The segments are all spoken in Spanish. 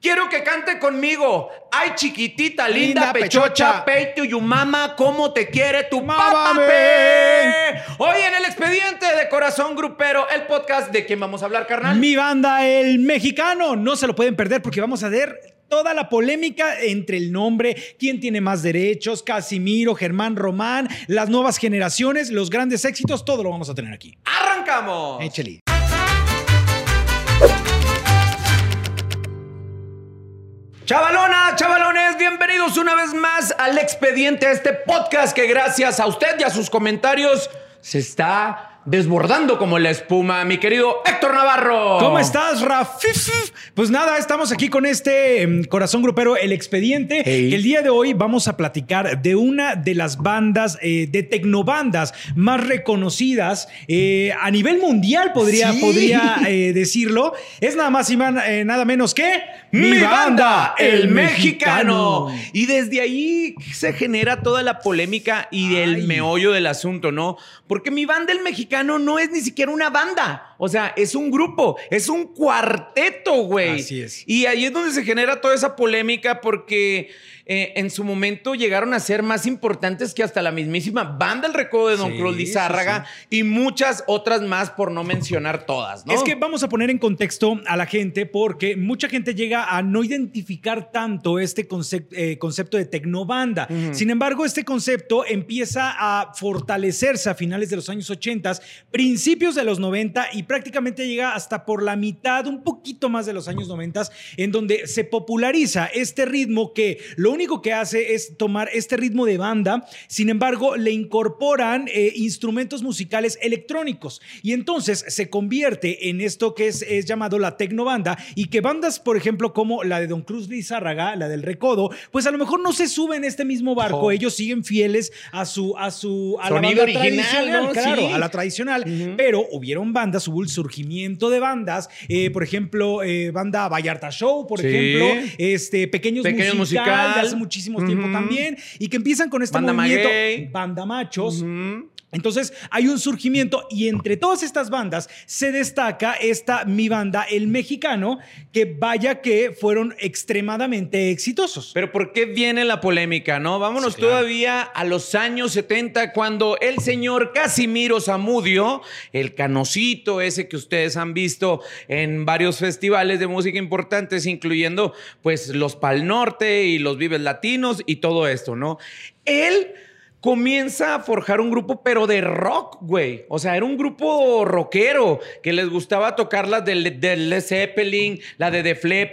Quiero que cante conmigo. Ay, chiquitita, linda, Linda, pechocha, pechocha. pay to you mama, cómo te quiere tu pe. Hoy en el expediente de Corazón Grupero, el podcast de quién vamos a hablar, carnal. Mi banda, el mexicano. No se lo pueden perder porque vamos a ver toda la polémica entre el nombre, quién tiene más derechos, Casimiro, Germán Román, las nuevas generaciones, los grandes éxitos, todo lo vamos a tener aquí. Arrancamos. Échale. Chavalona, chavalones, bienvenidos una vez más al expediente, a este podcast que gracias a usted y a sus comentarios se está desbordando como la espuma. Mi querido Héctor Navarro. ¿Cómo estás, Rafif? Pues nada, estamos aquí con este em, corazón grupero, el expediente. Hey. El día de hoy vamos a platicar de una de las bandas, eh, de tecnobandas más reconocidas eh, a nivel mundial, podría, Sí. podría eh, decirlo. Es nada más y man- eh, nada menos que Mi banda, el mexicano. Y desde ahí se genera toda la polémica y el Ay. meollo del asunto, ¿no? Porque mi banda, el mexicano, no es ni siquiera una banda. O sea, es un grupo, es un cuarteto, güey. Así es. Y ahí es donde se genera toda esa polémica porque eh, en su momento llegaron a ser más importantes que hasta la mismísima banda El Recodo de Don Sí, Cruz sí, Lizárraga y muchas otras más por no mencionar todas, ¿no? Es que vamos a poner en contexto a la gente porque mucha gente llega a no identificar tanto este eh, concepto de tecnobanda. Sin embargo, este concepto empieza a fortalecerse a finales de los años 80, principios de los 90 y prácticamente llega hasta por la mitad, un poquito más de los años 90, en donde se populariza este ritmo que lo único que hace es tomar este ritmo de banda, sin embargo, le incorporan eh, instrumentos musicales electrónicos y entonces se convierte en esto que es, es llamado la tecnobanda y que bandas, por ejemplo, como la de Don Cruz Lizárraga, la del Recodo, pues a lo mejor no se suben a este mismo barco, Oh. ellos siguen fieles a su a su a Sonido la banda original, tradicional, ¿no? claro, Sí. a la tradicional, pero hubieron bandas, hubo el surgimiento de bandas, eh, por ejemplo, eh, banda Vallarta Show, por Sí. ejemplo, este pequeños, Pequeños musical, Musical. Hace muchísimo tiempo también y que empiezan con este Banda movimiento Maguey. banda machos. Entonces hay un surgimiento y entre todas estas bandas se destaca esta mi banda, el mexicano, que vaya que fueron extremadamente exitosos. Pero ¿por qué viene la polémica, no? Vámonos Sí, claro. todavía a los años 70 cuando el señor Casimiro Zamudio, el canocito ese que ustedes han visto en varios festivales de música importantes, incluyendo pues los Pal Norte y los Vives Latinos y todo esto, ¿no? Él comienza a forjar un grupo, pero de rock, güey. O sea, era un grupo rockero que les gustaba tocar las de, de Zeppelin, la de The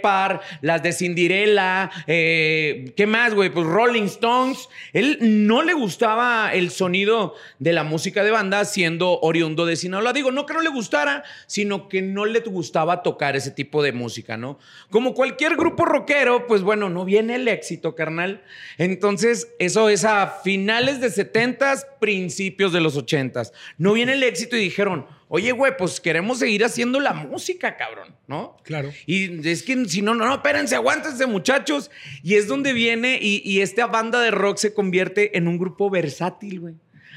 las de Cinderella, eh, ¿qué más, güey? Pues Rolling Stones. Él no le gustaba el sonido de la música de banda siendo oriundo de Sinaloa. Digo, no que no le gustara, sino que no le gustaba tocar ese tipo de música, ¿no? Como cualquier grupo rockero, pues bueno, no viene el éxito, carnal. Entonces, eso es a finales de 70s, principios de los 80s. No viene el éxito y dijeron, oye, güey, pues queremos seguir haciendo la música, cabrón, ¿no? Claro. Y es que si no, no, no, espérense, aguántense, muchachos. Y es donde viene y, y esta banda de rock se convierte en un grupo versátil, güey.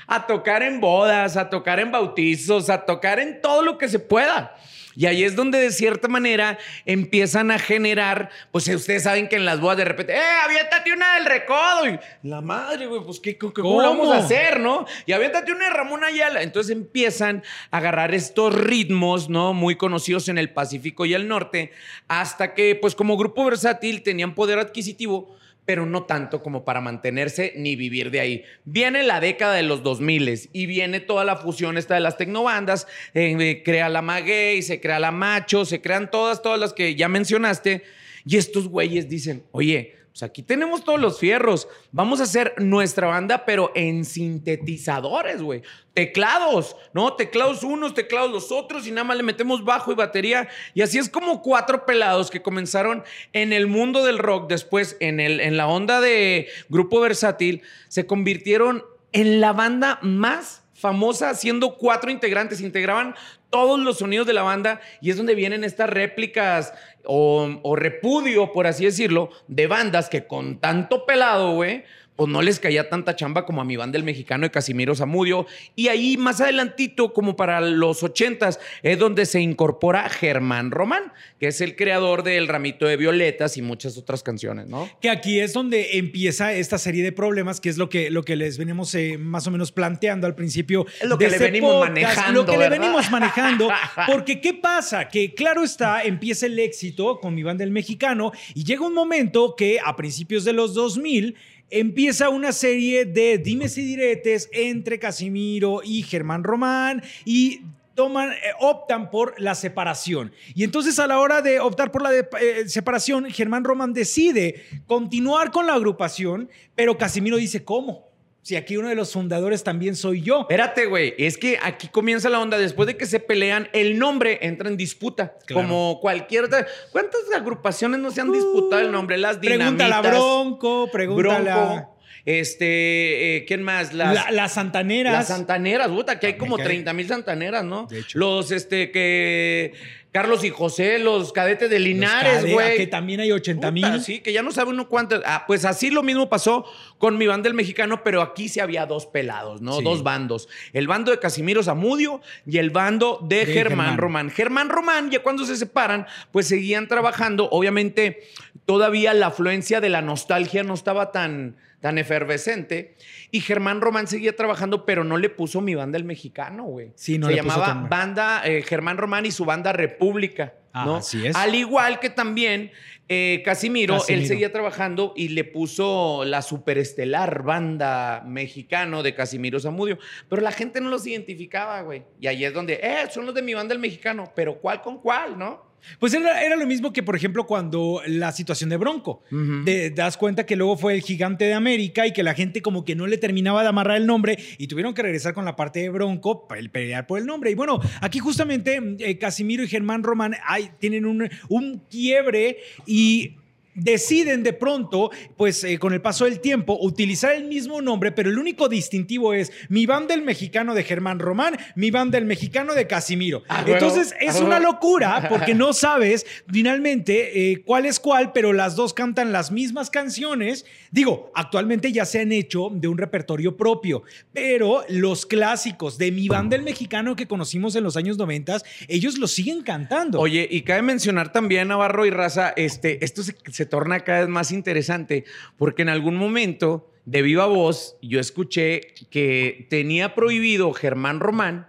A tocar en bodas, a tocar en bautizos, a tocar en todo lo que se pueda. Y ahí es donde de cierta manera empiezan a generar, pues eh, ustedes saben que en las bodas de repente, ¡eh, aviéntate una del recodo! Y la madre, güey, pues ¿qué, cómo, ¿Cómo? lo vamos a hacer, no? Y aviéntate una de Ramón Ayala. Entonces empiezan a agarrar estos ritmos, ¿no? Muy conocidos en el Pacífico y el Norte, hasta que, pues como grupo versátil, tenían poder adquisitivo pero no tanto como para mantenerse ni vivir de ahí. Viene la década de los 2000 y viene toda la fusión esta de las tecnobandas, eh, crea la Maguey, se crea la Macho, se crean todas, todas las que ya mencionaste, y estos güeyes dicen, oye, pues aquí tenemos todos los fierros. Vamos a hacer nuestra banda, pero en sintetizadores, güey. Teclados, ¿no? Teclados unos, teclados los otros, y nada más le metemos bajo y batería. Y así es como cuatro pelados que comenzaron en el mundo del rock, después en, el, en la onda de grupo versátil, se convirtieron en la banda más famosa, siendo cuatro integrantes, integraban todos los sonidos de la banda y es donde vienen estas réplicas o, o repudio, por así decirlo, de bandas que con tanto pelado, güey, pues no les caía tanta chamba como a mi banda el mexicano de Casimiro Zamudio. Y ahí más adelantito, como para los ochentas, es donde se incorpora Germán Román, que es el creador del Ramito de Violetas y muchas otras canciones, ¿no? Que aquí es donde empieza esta serie de problemas, que es lo que, lo que les venimos eh, más o menos planteando al principio. Es lo que le este venimos manejando, Lo que venimos manejando. Porque, ¿qué pasa? Que claro está, empieza el éxito con mi banda el mexicano y llega un momento que a principios de los 2000 empieza una serie de dimes y diretes entre Casimiro y Germán Román y toman, eh, optan por la separación. Y entonces a la hora de optar por la eh, separación, Germán Román decide continuar con la agrupación, pero Casimiro dice, ¿cómo? Si aquí uno de los fundadores también soy yo. Espérate, güey. Es que aquí comienza la onda. Después de que se pelean, el nombre entra en disputa. Claro. Como cualquier. otra- ¿Cuántas agrupaciones no se han disputado el nombre? Las dinamitas. Pregúntale a Bronco, pregúntale Bronco. Este, eh, ¿quién más? Las, la- las Santaneras. las santaneras, puta, que hay como que hay. 30 mil santaneras, ¿no? De hecho. Los, este, que Carlos y José, los cadetes de Linares, güey. Que también hay 80 Puta, mil. Sí, que ya no sabe uno cuántas. Ah, pues así lo mismo pasó con mi banda el mexicano, pero aquí sí había dos pelados, ¿no? Sí. Dos bandos. El bando de Casimiro Zamudio y el bando de, De Germán, Germán. Román. Germán Román, ya cuando se separan, pues seguían trabajando. Obviamente, todavía la afluencia de la nostalgia no estaba tan, tan efervescente. Y Germán Román seguía trabajando, pero no le puso mi banda el mexicano, güey. Sí, no se le llamaba banda eh, Germán Román y su banda República. Ah, ¿no? así es. Al igual que también eh, Casimiro, él Casimiro. seguía trabajando y le puso la superestelar banda mexicano de Casimiro Zamudio. Pero la gente no los identificaba, güey. Y ahí es donde, eh, son los de mi banda el mexicano. Pero ¿cuál con cuál, no? Pues era, era lo mismo que, por ejemplo, cuando la situación de Bronco. Te das cuenta que luego fue el gigante de América y que la gente como que no le terminaba de amarrar el nombre y tuvieron que regresar con la parte de Bronco para el- pelear por el nombre. Y bueno, aquí justamente eh, Casimiro y Germán Román tienen un, un quiebre y deciden de pronto, pues eh, con el paso del tiempo, utilizar el mismo nombre, pero el único distintivo es mi banda el mexicano de Germán Román, mi banda el mexicano de Casimiro. Ah. Entonces es Ah, una huevo. locura porque no sabes finalmente eh, cuál es cuál, pero las dos cantan las mismas canciones. Digo, actualmente ya se han hecho de un repertorio propio, pero los clásicos de mi banda el mexicano que conocimos en los años 90, ellos los siguen cantando. Oye, y cabe mencionar también, Navarro y Raza, este, esto se, se torna cada vez más interesante porque en algún momento, de viva voz, yo escuché que tenía prohibido Germán Román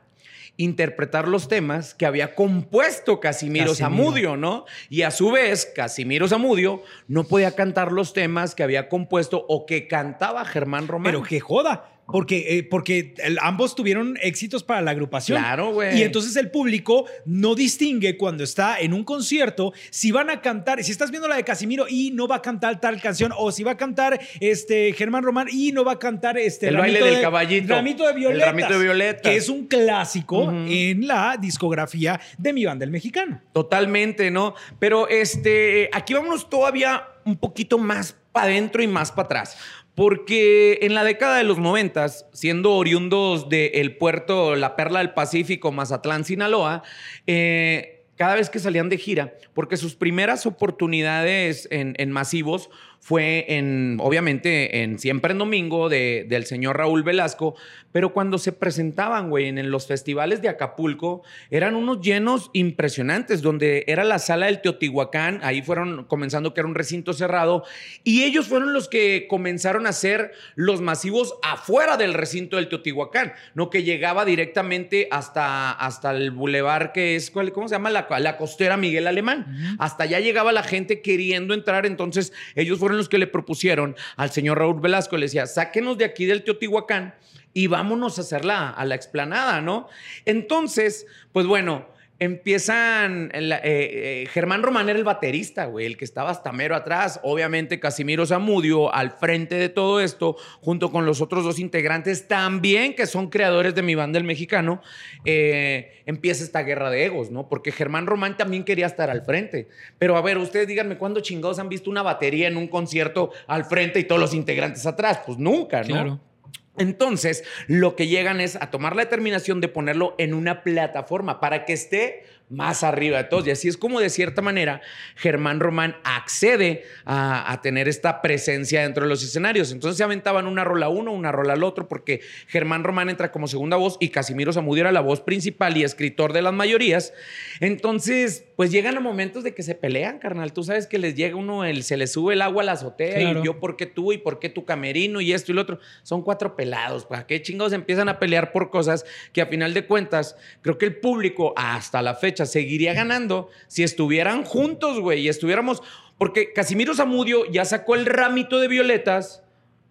interpretar los temas que había compuesto Casimiro, Casimiro. Zamudio, ¿no? Y a su vez, Casimiro Zamudio no podía cantar los temas que había compuesto o que cantaba Germán Román. Pero que joda. Porque, eh, porque el- ambos tuvieron éxitos para la agrupación. Claro, güey. Y entonces el público no distingue cuando está en un concierto si van a cantar, si estás viendo la de Casimiro y no va a cantar tal canción, o si va a cantar este Germán Román y no va a cantar este El baile del de- caballito. Ramito de El Violetas. Ramito de Violetas. Que es un clásico en la discografía de mi banda, el mexicano. Totalmente, ¿no? Pero este, aquí vámonos todavía un poquito más para adentro y más para atrás. Porque en la década de los noventas, siendo oriundos del puerto La Perla del Pacífico, Mazatlán, Sinaloa, eh, cada vez que salían de gira, porque sus primeras oportunidades en, en masivos fue en, obviamente, en Siempre en Domingo de- del señor Raúl Velasco, pero cuando se presentaban, güey, en, en los festivales de Acapulco, eran unos llenos impresionantes, donde era la sala del Teotihuacán, ahí fueron comenzando que era un recinto cerrado, y ellos fueron los que comenzaron a hacer los masivos afuera del recinto del Teotihuacán, no que llegaba directamente hasta, hasta el bulevar que es, ¿cuál- ¿cómo se llama? La, la costera Miguel Alemán. Hasta allá llegaba la gente queriendo entrar, entonces ellos fueron los que le propusieron al señor Raúl Velasco, le decía, sáquenos de aquí del Teotihuacán y vámonos a hacerla a la explanada, ¿no? Entonces, pues bueno, empiezan, eh, eh, Germán Román era el baterista, güey, el que estaba hasta mero atrás, obviamente Casimiro Zamudio al frente de todo esto, junto con los otros dos integrantes también que son creadores de mi banda el mexicano, eh, empieza esta guerra de egos, ¿no? Porque Germán Román también quería estar al frente, pero a ver, ustedes díganme, ¿cuándo chingados han visto una batería en un concierto al frente y todos los integrantes atrás? Pues nunca, ¿no? Entonces, lo que llegan es a tomar la determinación de ponerlo en una plataforma para que esté más arriba de todos. Y así es como de cierta manera Germán Román accede a, tener esta presencia dentro de los escenarios. Entonces se aventaban una rola uno, una rola al otro, porque Germán Román entra como segunda voz y Casimiro Zamudio era la voz principal y escritor de las mayorías. Entonces, pues llegan a momentos de que se pelean, carnal. Tú sabes que les llega uno, el, se les sube el agua a la azotea y yo, ¿por qué tú? y por qué tu camerino y esto y lo otro. Son cuatro pelados. ¿Para qué chingados empiezan a pelear por cosas que a final de cuentas creo que el público hasta la fecha seguiría ganando si estuvieran juntos, güey, y estuviéramos. Porque Casimiro Zamudio ya sacó el ramito de violetas,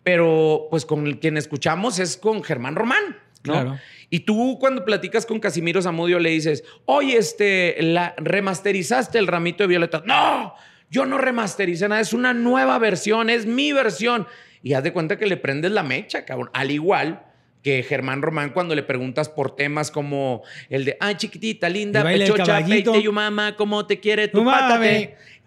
pero pues con quien escuchamos es con Germán Román. ¿No? Y tú cuando platicas con Casimiro Zamudio le dices, oye, este, la, remasterizaste el ramito de violetas. No, yo no remastericé nada, es una nueva versión, es mi versión. Y haz de cuenta que le prendes la mecha, cabrón. Al igual que Germán Román cuando le preguntas por temas como el de, ay, chiquitita, linda, pechocha, peite, yo mamá, ¿cómo te quiere tu?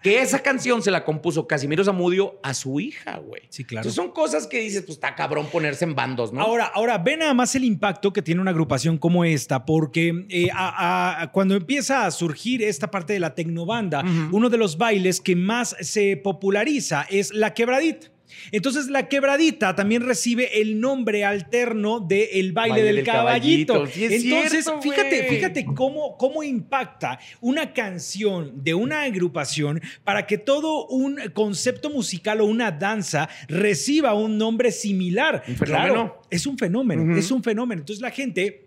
Que esa canción se la compuso Casimiro Zamudio a su hija, güey. Sí, claro. Entonces son cosas que dices, pues está cabrón ponerse en bandos, ¿no? Ahora, ahora, ve nada más el impacto que tiene una agrupación como esta, porque eh, cuando empieza a surgir esta parte de la tecnobanda, uno de los bailes que más se populariza es la quebradita. Entonces la quebradita también recibe el nombre alterno de el baile, del, caballito. Entonces, fíjate, fíjate cómo, cómo impacta una canción de una agrupación para que todo un concepto musical o una danza reciba un nombre similar. Claro, es un fenómeno, es un fenómeno. Entonces la gente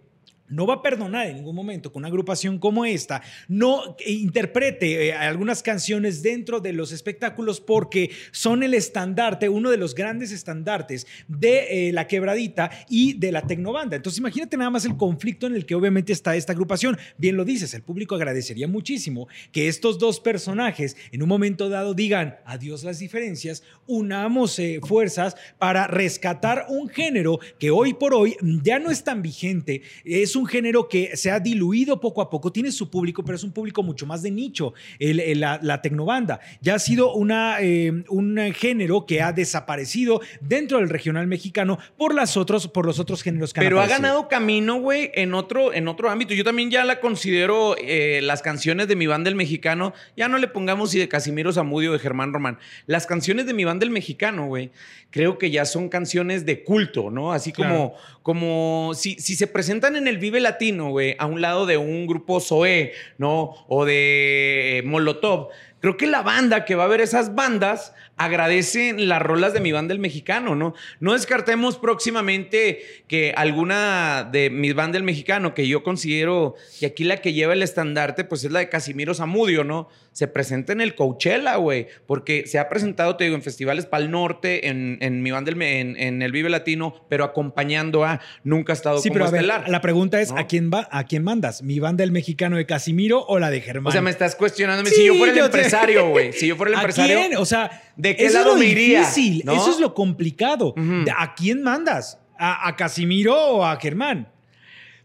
no va a perdonar en ningún momento que una agrupación como esta no interprete eh, algunas canciones dentro de los espectáculos porque son el estandarte, uno de los grandes estandartes de eh, la quebradita y de la tecnobanda. Entonces imagínate nada más el conflicto en el que obviamente está esta agrupación. Bien lo dices, el público agradecería muchísimo que estos dos personajes en un momento dado digan adiós las diferencias, unamos eh, fuerzas para rescatar un género que hoy por hoy ya no es tan vigente, es un género que se ha diluido poco a poco, tiene su público, pero es un público mucho más de nicho, la, tecnobanda. Ya ha sido una, eh, un género que ha desaparecido dentro del regional mexicano por, las otros, por los otros géneros que Pero ha ganado camino, güey, en otro, en otro ámbito. Yo también ya la considero eh, las canciones de mi banda el mexicano, ya no le pongamos y de Casimiro Zamudio de Germán Román. Las canciones de mi banda el mexicano, güey, creo que ya son canciones de culto, ¿no? Así como, como si, si se presentan en el Vive Latino, güey, a un lado de un grupo Zoé, ¿no? O de Molotov. Creo que la banda que va a ver esas bandas agradece las rolas de mi banda el mexicano, ¿no? No descartemos próximamente que alguna de mis bandas el mexicano, que yo considero que aquí la que lleva el estandarte, pues es la de Casimiro Zamudio, ¿no? Se presenta en el Coachella, güey, porque se ha presentado, te digo, en festivales para el norte, en, mi banda en, el Vive Latino, pero acompañando a Nunca ha estado sí, como pero estelar. la pregunta es, ¿a quién va? ¿A quién mandas? ¿Mi banda el mexicano de Casimiro o la de Germán? O sea, me estás cuestionándome si yo fuera el empresario, güey. Si yo fuera el empresario. ¿A quién? O sea, ¿de qué lado me iría? Difícil. Eso es lo complicado. ¿A quién mandas? ¿A, Casimiro o a Germán?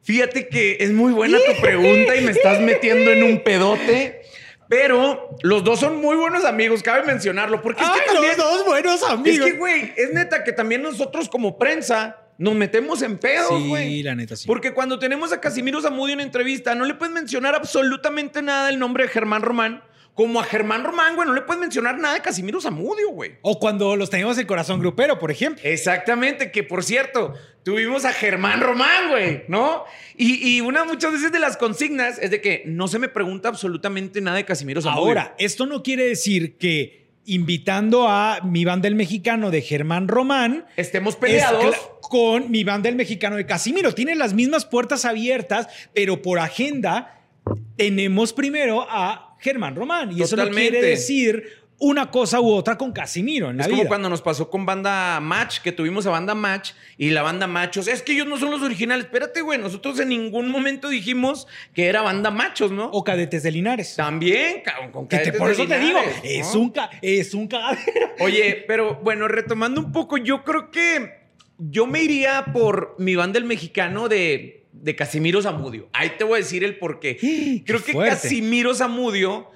Fíjate que es muy buena tu pregunta y me estás metiendo en un pedote. Pero los dos son muy buenos amigos, cabe mencionarlo. Porque es que los dos buenos amigos. Es que, güey, es neta que también nosotros como prensa nos metemos en pedos, güey. Sí, la neta sí. Porque cuando tenemos a Casimiro Zamudio en entrevista, no le puedes mencionar absolutamente nada el nombre de Germán Román como a Germán Román, güey, no le puedes mencionar nada de Casimiro Zamudio, güey. O cuando los teníamos en Corazón Grupero, por ejemplo. Exactamente, que por cierto, tuvimos a Germán Román, güey, ¿no? Y, una muchas veces de las consignas es de que no se me pregunta absolutamente nada de Casimiro Zamudio. Ahora, esto no quiere decir que invitando a mi banda el mexicano de Germán Román. Estemos peleados. Con mi banda el mexicano de Casimiro. Tienen las mismas puertas abiertas, pero por agenda tenemos primero a Germán Román. Y eso no quiere decir una cosa u otra con Casimiro en la es como cuando nos pasó con banda Match, que tuvimos a banda Match y la banda Machos. Es que ellos no son los originales. Espérate, güey. Nosotros en ningún momento dijimos que era banda Machos, ¿no? O Cadetes de Linares. También, con Cadetes Por eso te digo, es un, es un cagadero. Oye, pero bueno, retomando un poco, yo creo que yo me iría por mi banda el mexicano de de Casimiro Zamudio. Ahí te voy a decir el porqué. Creo que Casimiro Zamudio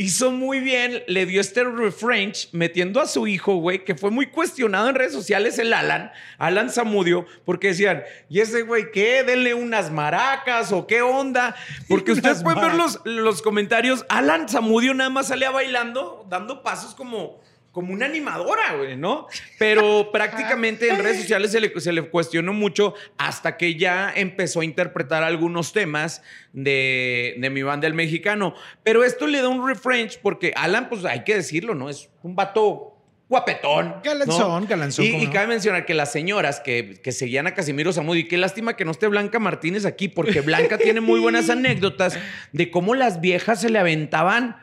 hizo muy bien, le dio este refrench metiendo a su hijo, güey, que fue muy cuestionado en redes sociales, el Alan, Alan Zamudio, porque decían, ¿y ese güey qué? Denle unas maracas o qué onda. Porque ustedes pueden ver los, los comentarios, Alan Zamudio nada más salía bailando, dando pasos como como una animadora, güey, ¿no? Pero prácticamente en redes sociales se le, se le, cuestionó mucho hasta que ya empezó a interpretar algunos temas de, de, mi banda el mexicano. Pero esto le da un refrench porque Alan, pues hay que decirlo, ¿no? Es un vato guapetón. Galanzón, galanzón. Y, y, cabe mencionar que las señoras que, que seguían a Casimiro Zamudio, y qué lástima que no esté Blanca Martínez aquí, porque Blanca tiene muy buenas anécdotas de cómo las viejas se le aventaban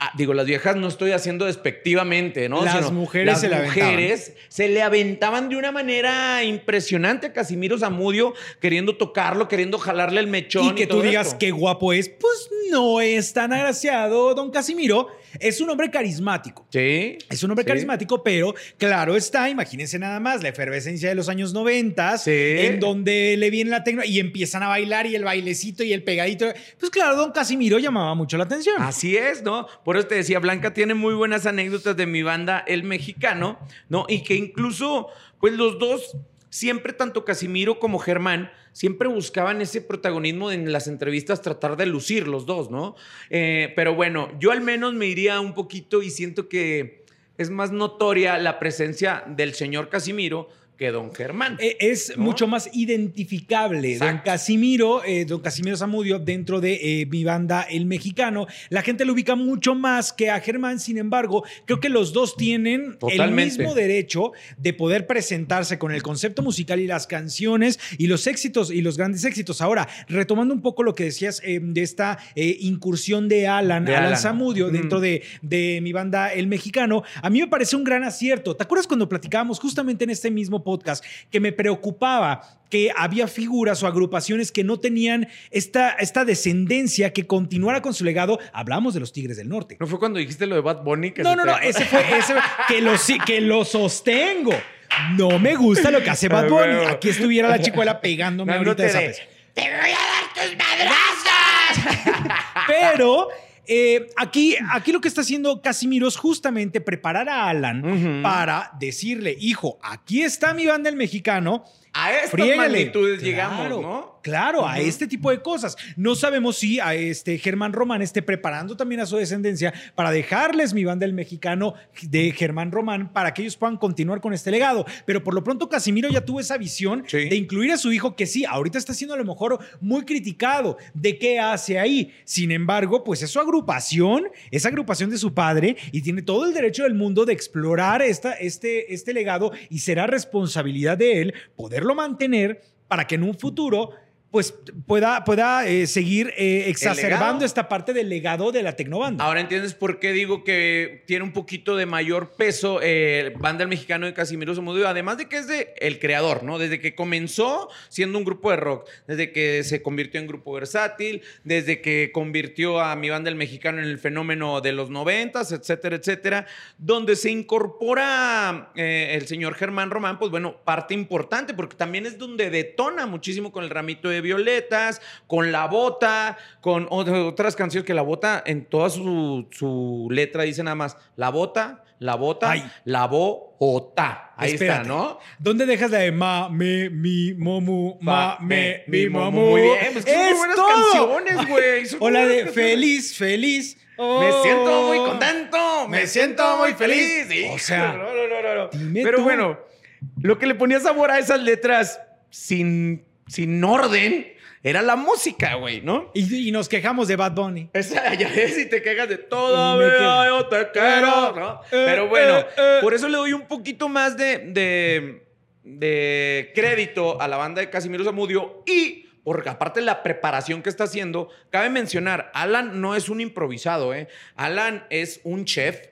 Ah, digo, las viejas no estoy haciendo despectivamente, ¿no? Las Sino mujeres las se le mujeres aventaban. se le aventaban de una manera impresionante a Casimiro Zamudio, queriendo tocarlo, queriendo jalarle el mechón. Y que tú digas esto. qué guapo es, pues no es tan agraciado, don Casimiro. Es un hombre carismático. Sí. Es un hombre sí. carismático, pero claro está, imagínense nada más la efervescencia de los años 90, Sí. en donde le viene la tecno y empiezan a bailar y el bailecito y el pegadito. Pues claro, don Casimiro llamaba mucho la atención. Así es, ¿no? Por eso te decía, Blanca tiene muy buenas anécdotas de mi banda, El Mexicano, ¿no? Y que incluso, pues los dos, siempre tanto Casimiro como Germán, siempre buscaban ese protagonismo en las entrevistas, tratar de lucir los dos, ¿no? Eh, pero bueno, yo al menos me iría un poquito y siento que es más notoria la presencia del señor Casimiro que don Germán. Eh, Es ¿No? mucho más identificable. Don. Casimiro, eh, don Casimiro Zamudio, dentro de eh, mi banda El Mexicano, la gente lo ubica mucho más que a Germán. Sin embargo, creo que los dos tienen el mismo derecho de poder presentarse con el concepto musical y las canciones y los éxitos y los grandes éxitos. Ahora, retomando un poco lo que decías eh, de esta incursión de Alan, De Alan Alan. Zamudio, Mm. dentro de, de mi banda El Mexicano, a mí me parece un gran acierto. ¿Te acuerdas cuando platicábamos justamente en este mismo podcast que me preocupaba que había figuras o agrupaciones que no tenían esta, esta descendencia que continuara con su legado? Hablamos de los Tigres del Norte. ¿No fue cuando dijiste lo de Bad Bunny? Que No, no, no, ese fue, ese que lo, que lo sostengo. No me gusta lo que hace Bad Bunny. Aquí estuviera la chicuela pegándome ahorita Dándote de. ¡Te voy a dar tus madrazos! Pero eh, aquí, aquí lo que está haciendo Casimiro es justamente preparar a Alan para decirle, hijo, aquí está mi banda el mexicano. A estas magnitudes Claro, llegamos, ¿no? Claro, a este tipo de cosas. No sabemos si a este Germán Román esté preparando también a su descendencia para dejarles mi banda el mexicano de Germán Román para que ellos puedan continuar con este legado. Pero por lo pronto Casimiro ya tuvo esa visión Sí. de incluir a su hijo que sí, ahorita está siendo a lo mejor muy criticado de qué hace ahí. Sin embargo, pues es su agrupación, es agrupación de su padre y tiene todo el derecho del mundo de explorar esta, este, este legado y será responsabilidad de él poderlo mantener para que en un futuro pues pueda, pueda eh, seguir eh, exacerbando esta parte del legado de la tecnobanda. Ahora entiendes por qué digo que tiene un poquito de mayor peso eh, Banda El Mexicano de Casimiro Zamudio, además de que es de el creador, ¿no? Desde que comenzó siendo un grupo de rock, desde que se convirtió en grupo versátil, desde que convirtió a mi Banda El Mexicano en el fenómeno de los noventas, etcétera, etcétera, donde se incorpora eh, el señor Germán Román, pues bueno, parte importante, porque también es donde detona muchísimo con el ramito de violetas, con la bota, con ot- otras canciones que la bota en toda su, su letra dice nada más, la bota, la bota, Ay. la bota. Ahí Espérate. está, ¿no? ¿Dónde dejas la de ma, me, mi, momu, ma, me, mi, momu? Muy bien, pues que son muy ¡Es buenas todo! canciones, güey. O la de feliz, feliz. Me siento muy oh. contento, me siento muy feliz. O sea, no, no, no, Pero tú. bueno, lo que le ponía sabor a esas letras sin, sin orden era la música, güey, ¿no? Y, y nos quejamos de Bad Bunny. Esa, ya ves, y te quejas de quedo. yo te quiero, ¿no? Eh, Pero bueno, eh, eh. por eso le doy un poquito más de, de, de crédito a la banda de Casimiro Zamudio y porque aparte de la preparación que está haciendo, cabe mencionar, Alan no es un improvisado, ¿eh? Alan es un chef.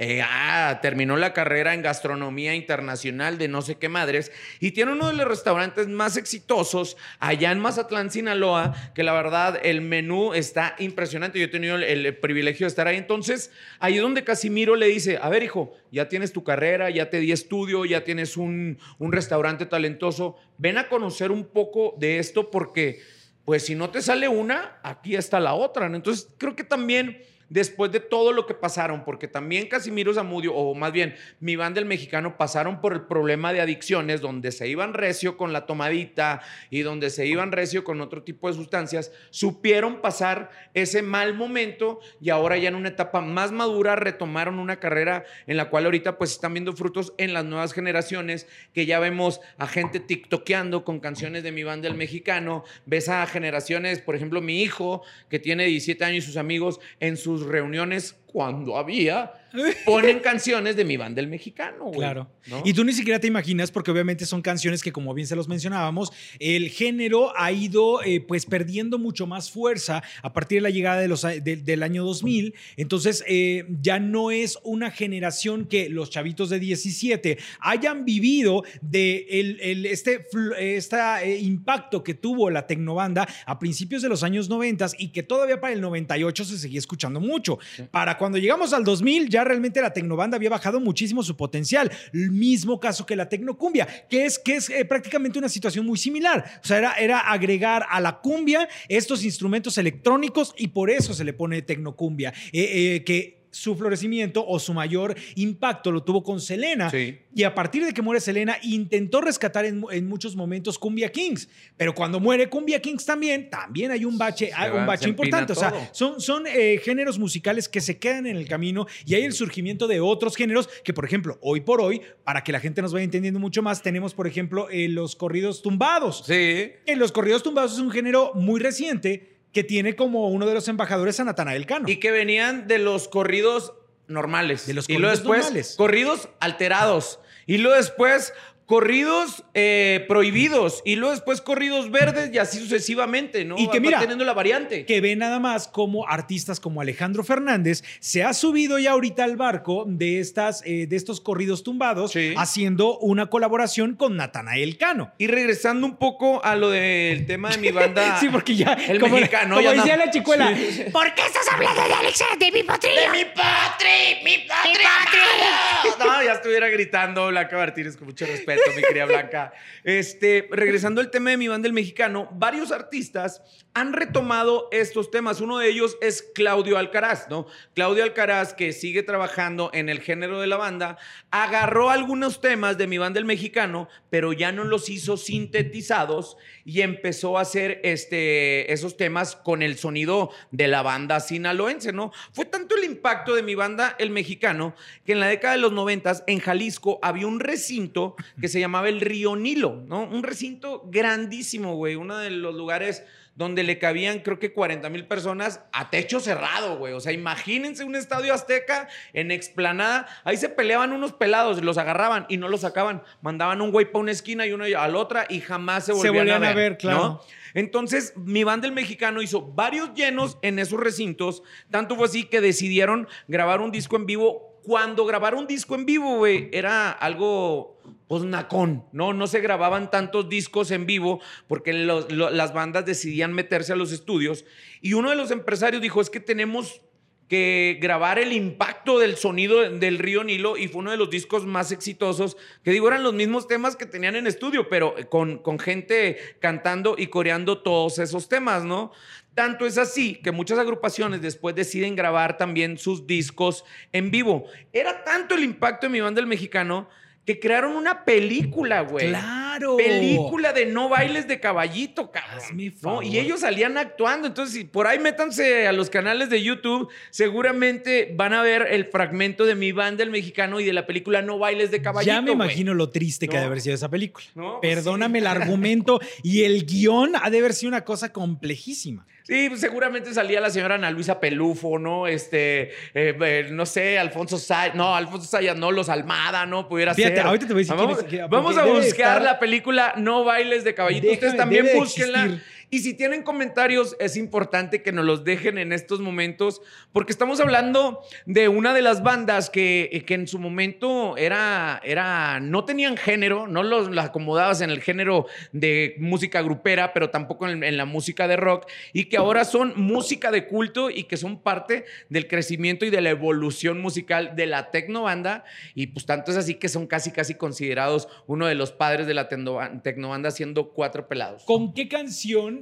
Eh, ah, terminó la carrera en gastronomía internacional de no sé qué madres y tiene uno de los restaurantes más exitosos allá en Mazatlán, Sinaloa, que la verdad el menú está impresionante. Yo he tenido el, privilegio de estar ahí. Entonces, ahí es donde Casimiro le dice, a ver hijo, ya tienes tu carrera, ya te di estudio, ya tienes un, un restaurante talentoso, ven a conocer un poco de esto porque, pues si no te sale una, aquí está la otra. Entonces, creo que también después de todo lo que pasaron, porque también Casimiro Zamudio, o más bien mi banda el mexicano, pasaron por el problema de adicciones, donde se iban recio con la tomadita y donde se iban recio con otro tipo de sustancias, supieron pasar ese mal momento y ahora ya en una etapa más madura retomaron una carrera en la cual ahorita pues están viendo frutos en las nuevas generaciones, que ya vemos a gente tiktokeando con canciones de mi banda el mexicano, ves a generaciones, por ejemplo, mi hijo que tiene 17 años y sus amigos en sus reuniones cuando había, ponen canciones de mi banda el mexicano. claro. Y tú ni siquiera te imaginas, porque obviamente son canciones que, como bien se los mencionábamos, el género ha ido eh, pues perdiendo mucho más fuerza a partir de la llegada de los, del año 2000. Entonces, eh, ya no es una generación que los chavitos de 17 hayan vivido de el, este, eh, impacto que tuvo la tecnobanda a principios de los años 90 y que todavía para el 98 se seguía escuchando mucho. Para cuando llegamos al 2000, ya realmente la tecnobanda había bajado muchísimo su potencial. El mismo caso que la tecnocumbia, que es, que es eh, prácticamente una situación muy similar. O sea, era, agregar a la cumbia estos instrumentos electrónicos y por eso se le pone tecnocumbia. Eh, eh, que su florecimiento o su mayor impacto lo tuvo con Selena. Y a partir de que muere Selena, intentó rescatar en, muchos momentos Cumbia Kings. Pero cuando muere Cumbia Kings también, también hay un bache, un bache importante. O sea, son, son eh, géneros musicales que se quedan en el camino y hay el surgimiento de otros géneros que, por ejemplo, hoy por hoy, para que la gente nos vaya entendiendo mucho más, tenemos, por ejemplo, eh, los corridos tumbados. Sí. En los corridos tumbados es un género muy reciente que tiene como uno de los embajadores a Natanael Cano. Y que venían de los corridos normales. De los corridos y después, normales. Corridos alterados. Y luego después corridos eh, prohibidos y luego después corridos verdes y así sucesivamente, ¿no? Y que mira, teniendo la variante. Que ve nada más como artistas como Alejandro Fernández se ha subido ya ahorita al barco de, estas, eh, de estos corridos tumbados haciendo una colaboración con Natanael Cano. Y regresando un poco a lo del tema de mi banda. sí, porque ya. El mexicano. Como decía la chicuela. ¿Por qué estás hablando de Alexa, de mi patria? ¡De mi patria! ¡Mi patria! No, ya estuviera gritando Blanca Martínez con mucho respeto mi querida Blanca. Este, regresando al tema de mi banda el mexicano, varios artistas han retomado estos temas. Uno de ellos es Claudio Alcaraz, ¿no? Claudio Alcaraz, que sigue trabajando en el género de la banda, agarró algunos temas de mi banda el mexicano, pero ya no los hizo sintetizados y empezó a hacer este, esos temas con el sonido de la banda sinaloense, ¿no? Fue tanto el impacto de mi banda el mexicano que en la década de los noventas en Jalisco había un recinto que se llamaba el Río Nilo, ¿no? Un recinto grandísimo, güey, uno de los lugares donde le cabían creo que 40 mil personas a techo cerrado, güey. O sea, imagínense un estadio azteca en explanada. Ahí se peleaban unos pelados, los agarraban y no los sacaban. Mandaban un güey para una esquina y uno a la otra y jamás se volvían, a, ver, claro. Entonces, mi banda el mexicano hizo varios llenos en esos recintos. Tanto fue así que decidieron grabar un disco en vivo. Cuando grabar un disco en vivo, güey, era algo pues nacón, ¿no? No se grababan tantos discos en vivo porque las bandas decidían meterse a los estudios. Y uno de los empresarios dijo, es que tenemos que grabar el impacto del sonido del río Nilo y fue uno de los discos más exitosos, que digo, eran los mismos temas que tenían en estudio, pero con, con gente cantando y coreando todos esos temas, ¿no? Tanto es así que muchas agrupaciones después deciden grabar también sus discos en vivo. Era tanto el impacto de mi banda el mexicano que crearon una película, güey. Claro. Película de no bailes de caballito, cabrón. Y ellos salían actuando. Entonces, por ahí métanse a los canales de YouTube, seguramente van a ver el fragmento de mi banda el mexicano y de la película No bailes de caballito. Ya me imagino lo triste que ha de haber sido esa película. Perdóname el argumento y el guion ha de haber sido una cosa complejísima. Sí, pues seguramente salía la señora Ana Luisa Pelufo, ¿no? Este, eh, eh, no sé, Alfonso Sayas, no, Alfonso Sayas, no, los Almada, ¿no? Pudiera ser. ahorita te voy a decir Vamos, vamos a buscar la película No Bailes de Caballito. Ustedes también búsquenla. Y si tienen comentarios, es importante que nos los dejen en estos momentos, porque estamos hablando de una de las bandas que, eh, que en su momento era, era, no tenían género, no los acomodabas en el género de música grupera, pero tampoco en, la música de rock, y que ahora son música de culto y que son parte del crecimiento y de la evolución musical de la tecnobanda, y pues tanto es así que son casi, casi considerados uno de los padres de la tecnobanda, siendo cuatro pelados. ¿Con qué canción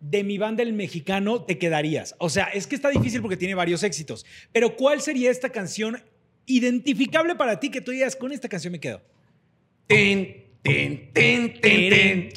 de mi banda el mexicano te quedarías? O sea, es que está difícil porque tiene varios éxitos, pero ¿cuál sería esta canción identificable para ti que tú digas, con esta canción me quedo? Tin, tin, tin, tin.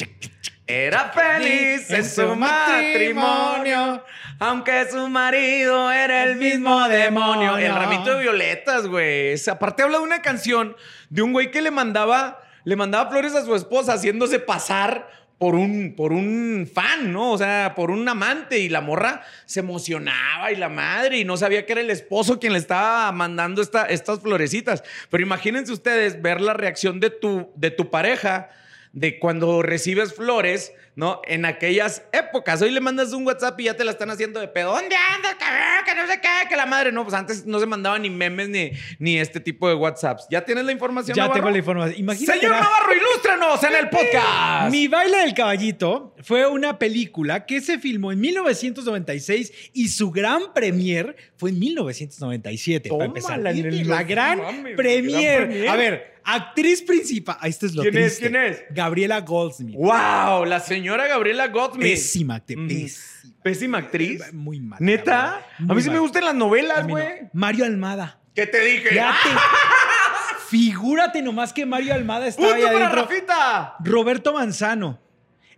Era feliz en su matrimonio, aunque su marido era el mismo demonio. El ramito de violetas, güey. Aparte habla de una canción de un güey que le mandaba, le mandaba flores a su esposa haciéndose pasar por un, por un fan, ¿no? O sea, por un amante. Y la morra se emocionaba y la madre y no sabía que era el esposo quien le estaba mandando esta- estas florecitas. Pero imagínense ustedes ver la reacción de tu, de tu pareja de cuando recibes flores, ¿no? En aquellas épocas. Hoy le mandas un WhatsApp y ya te la están haciendo de pedo. ¿Dónde andas, cabrón? Que no sé qué, que la madre. No, pues antes no se mandaban ni memes ni, ni este tipo de WhatsApps. ¿Ya tienes la información, Ya Navarro? tengo la información. Imagínate. Señor Navarro, ilústranos en el podcast. Mi baile del caballito fue una película que se filmó en 1996 y su gran premier fue en 1997. para empezar. Tómala, Fíjate, nene, la gran mames, premier. gran premier. A ver, actriz principal. Ahí esto es lo ¿Quién es? ¿Quién es? Gabriela Goldsmith. ¡Wow! La señora Gabriela Gottmith. Pésima, actriz, Ujú. pésima. Pésima actriz. Muy mal. ¿Neta? A mí sí me gustan las novelas, güey. Mario Almada. ¿Qué te dije? Fíjate. Figúrate nomás que Mario Almada estaba ahí ¡Punto para. Rafita! Roberto Manzano.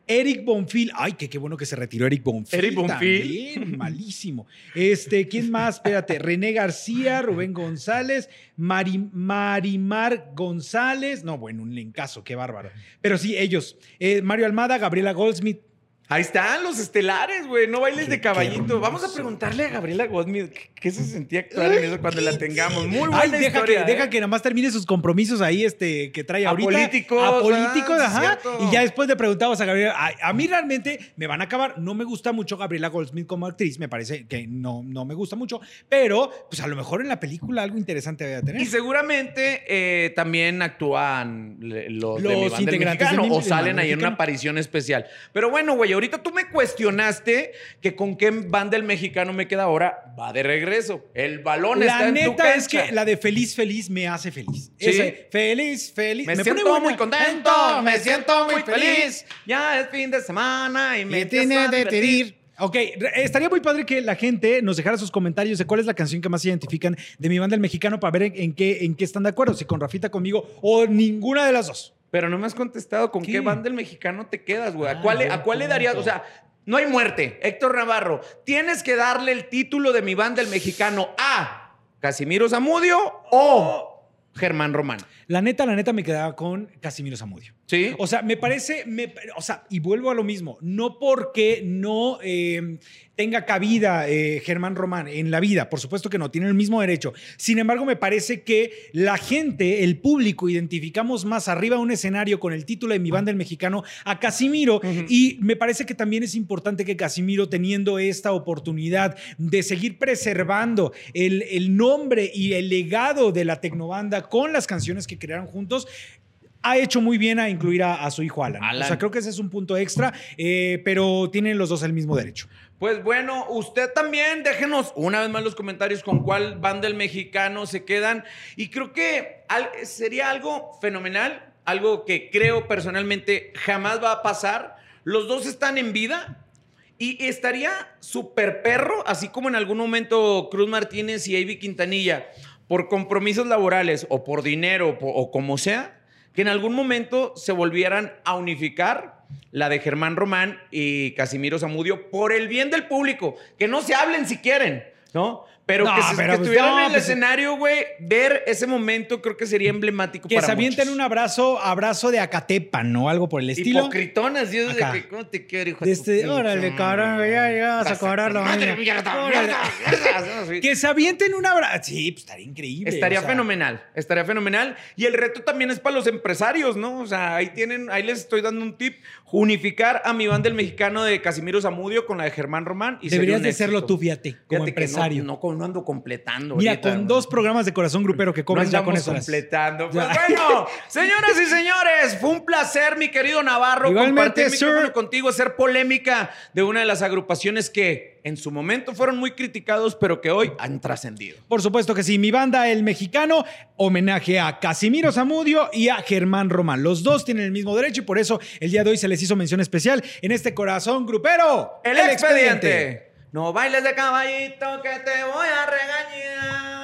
Eric Bonfil. Ay, que qué bueno que se retiró Eric Bonfil. Eric Bonfil. también, malísimo. Este, ¿quién más? Espérate. René García, Rubén González, Mari- Marimar González. No, bueno, un lencazo, qué bárbaro. Pero sí, ellos. Eh, Mario Almada, Gabriela Goldsmith. Ahí están los estelares, güey. No bailes Qué- de caballito. Vamos a preguntarle a Gabriela Gottmith qué- se sentía actuar en eso cuando la tengamos. Muy buena Ay, deja, historia, que, ¿eh? deja que nada más termine sus compromisos ahí este, que trae ahorita. Apolíticos, Apolíticos, ah, sí, ajá. Y ya después le preguntamos a Gabriela. A, a mí realmente me van a acabar. No me gusta mucho Gabriela Goldsmith como actriz. Me parece que no, no me gusta mucho. Pero, pues a lo mejor en la película algo interesante voy a tener. Y seguramente eh, también actúan los, de Los mi banda el integrantes mexicano o salen ahí en una aparición especial. Pero bueno, güey, ahorita tú me cuestionaste que con qué banda el mexicano me queda ahora. Va de regreso. El balón La está en tu neta es que la de Feliz Feliz me hace feliz. ¿Sí? Ese, feliz, feliz. Me, siento muy contento, me siento muy feliz. Ya es fin de semana y me Me tiene de pedir. Ok, estaría muy padre que la gente nos dejara sus comentarios de cuál es la canción que más identifican de mi banda el mexicano para ver en, en qué, en qué están de acuerdo, si con Rafita, conmigo o ninguna de las dos. Pero no me has contestado con qué, ¿Qué? banda el mexicano te quedas, güey. ¿A Ah, cuál, ¿A cuál le darías? O sea, no hay muerte. Héctor Navarro, tienes que darle el título de mi banda el mexicano a Casimiro Zamudio o Germán Román. La neta, la neta me quedaba con Casimiro Zamudio. ¿Sí? O sea, me parece, me- o sea, y vuelvo a lo mismo, no porque no eh, tenga cabida eh, Germán Román en la vida, por supuesto que no, tiene el mismo derecho. Sin embargo, me parece que la gente, el público, identificamos más arriba de un escenario con el título de mi banda el mexicano a Casimiro y me parece que también es importante que Casimiro, teniendo esta oportunidad de seguir preservando el, el nombre y el legado de la Tecnobanda con las canciones que crearon juntos, ha hecho muy bien a incluir a, a su hijo Alan. Alan. O sea, creo que ese es un punto extra, eh, pero tienen los dos el mismo derecho. Pues bueno, usted también déjenos una vez más los comentarios con cuál banda el mexicano se quedan. Y creo que sería algo fenomenal, algo que creo personalmente jamás va a pasar. Los dos están en vida y estaría súper perro, así como en algún momento Cruz Martínez y Avi Quintanilla, por compromisos laborales o por dinero po- o como sea, que en algún momento se volvieran a unificar la de Germán Román y Casimiro Zamudio por el bien del público. Que no se hablen si quieren, ¿no? Pero No, que, se- pero que pues estuvieran no, en el pues- escenario, güey, ver ese momento creo que sería emblemático Que para se avienten muchos. un abrazo, abrazo de Acatepan, ¿no? Algo por el estilo. Hipocritona, ¿sí? De que, ¿Cómo te quiero, hijo De tu este, órale, cabrón, ya, ya vas a cobrar la Madre, mierda, mierda, mierda. Que se avienten un abrazo. Sí, pues estaría increíble. Estaría o sea. fenomenal, estaría fenomenal. Y el reto también es para los empresarios, ¿no? O sea, ahí tienen, ahí les estoy dando un tip. Unificar a mi banda el mexicano de Casimiro Zamudio con la de Germán Román. Y Deberías de éxito. tú, fíjate, como Fíjate que no- empresario. No, no ando completando. Mira, ahorita, con dos programas de corazón grupero que No cobran ya con eso. completando. Pues bueno, señoras y señores, fue un placer, mi querido Navarro, Igualmente, compartir micrófono sir. contigo, hacer polémica de una de las agrupaciones que en su momento fueron muy criticados, pero que hoy han trascendido. Por supuesto que sí, mi banda El Mexicano, homenaje a Casimiro Zamudio y a Germán Román. Los dos tienen el mismo derecho y por eso el día de hoy se les hizo mención especial en este corazón grupero. El, expediente. No bailes de caballito que te voy a regañar.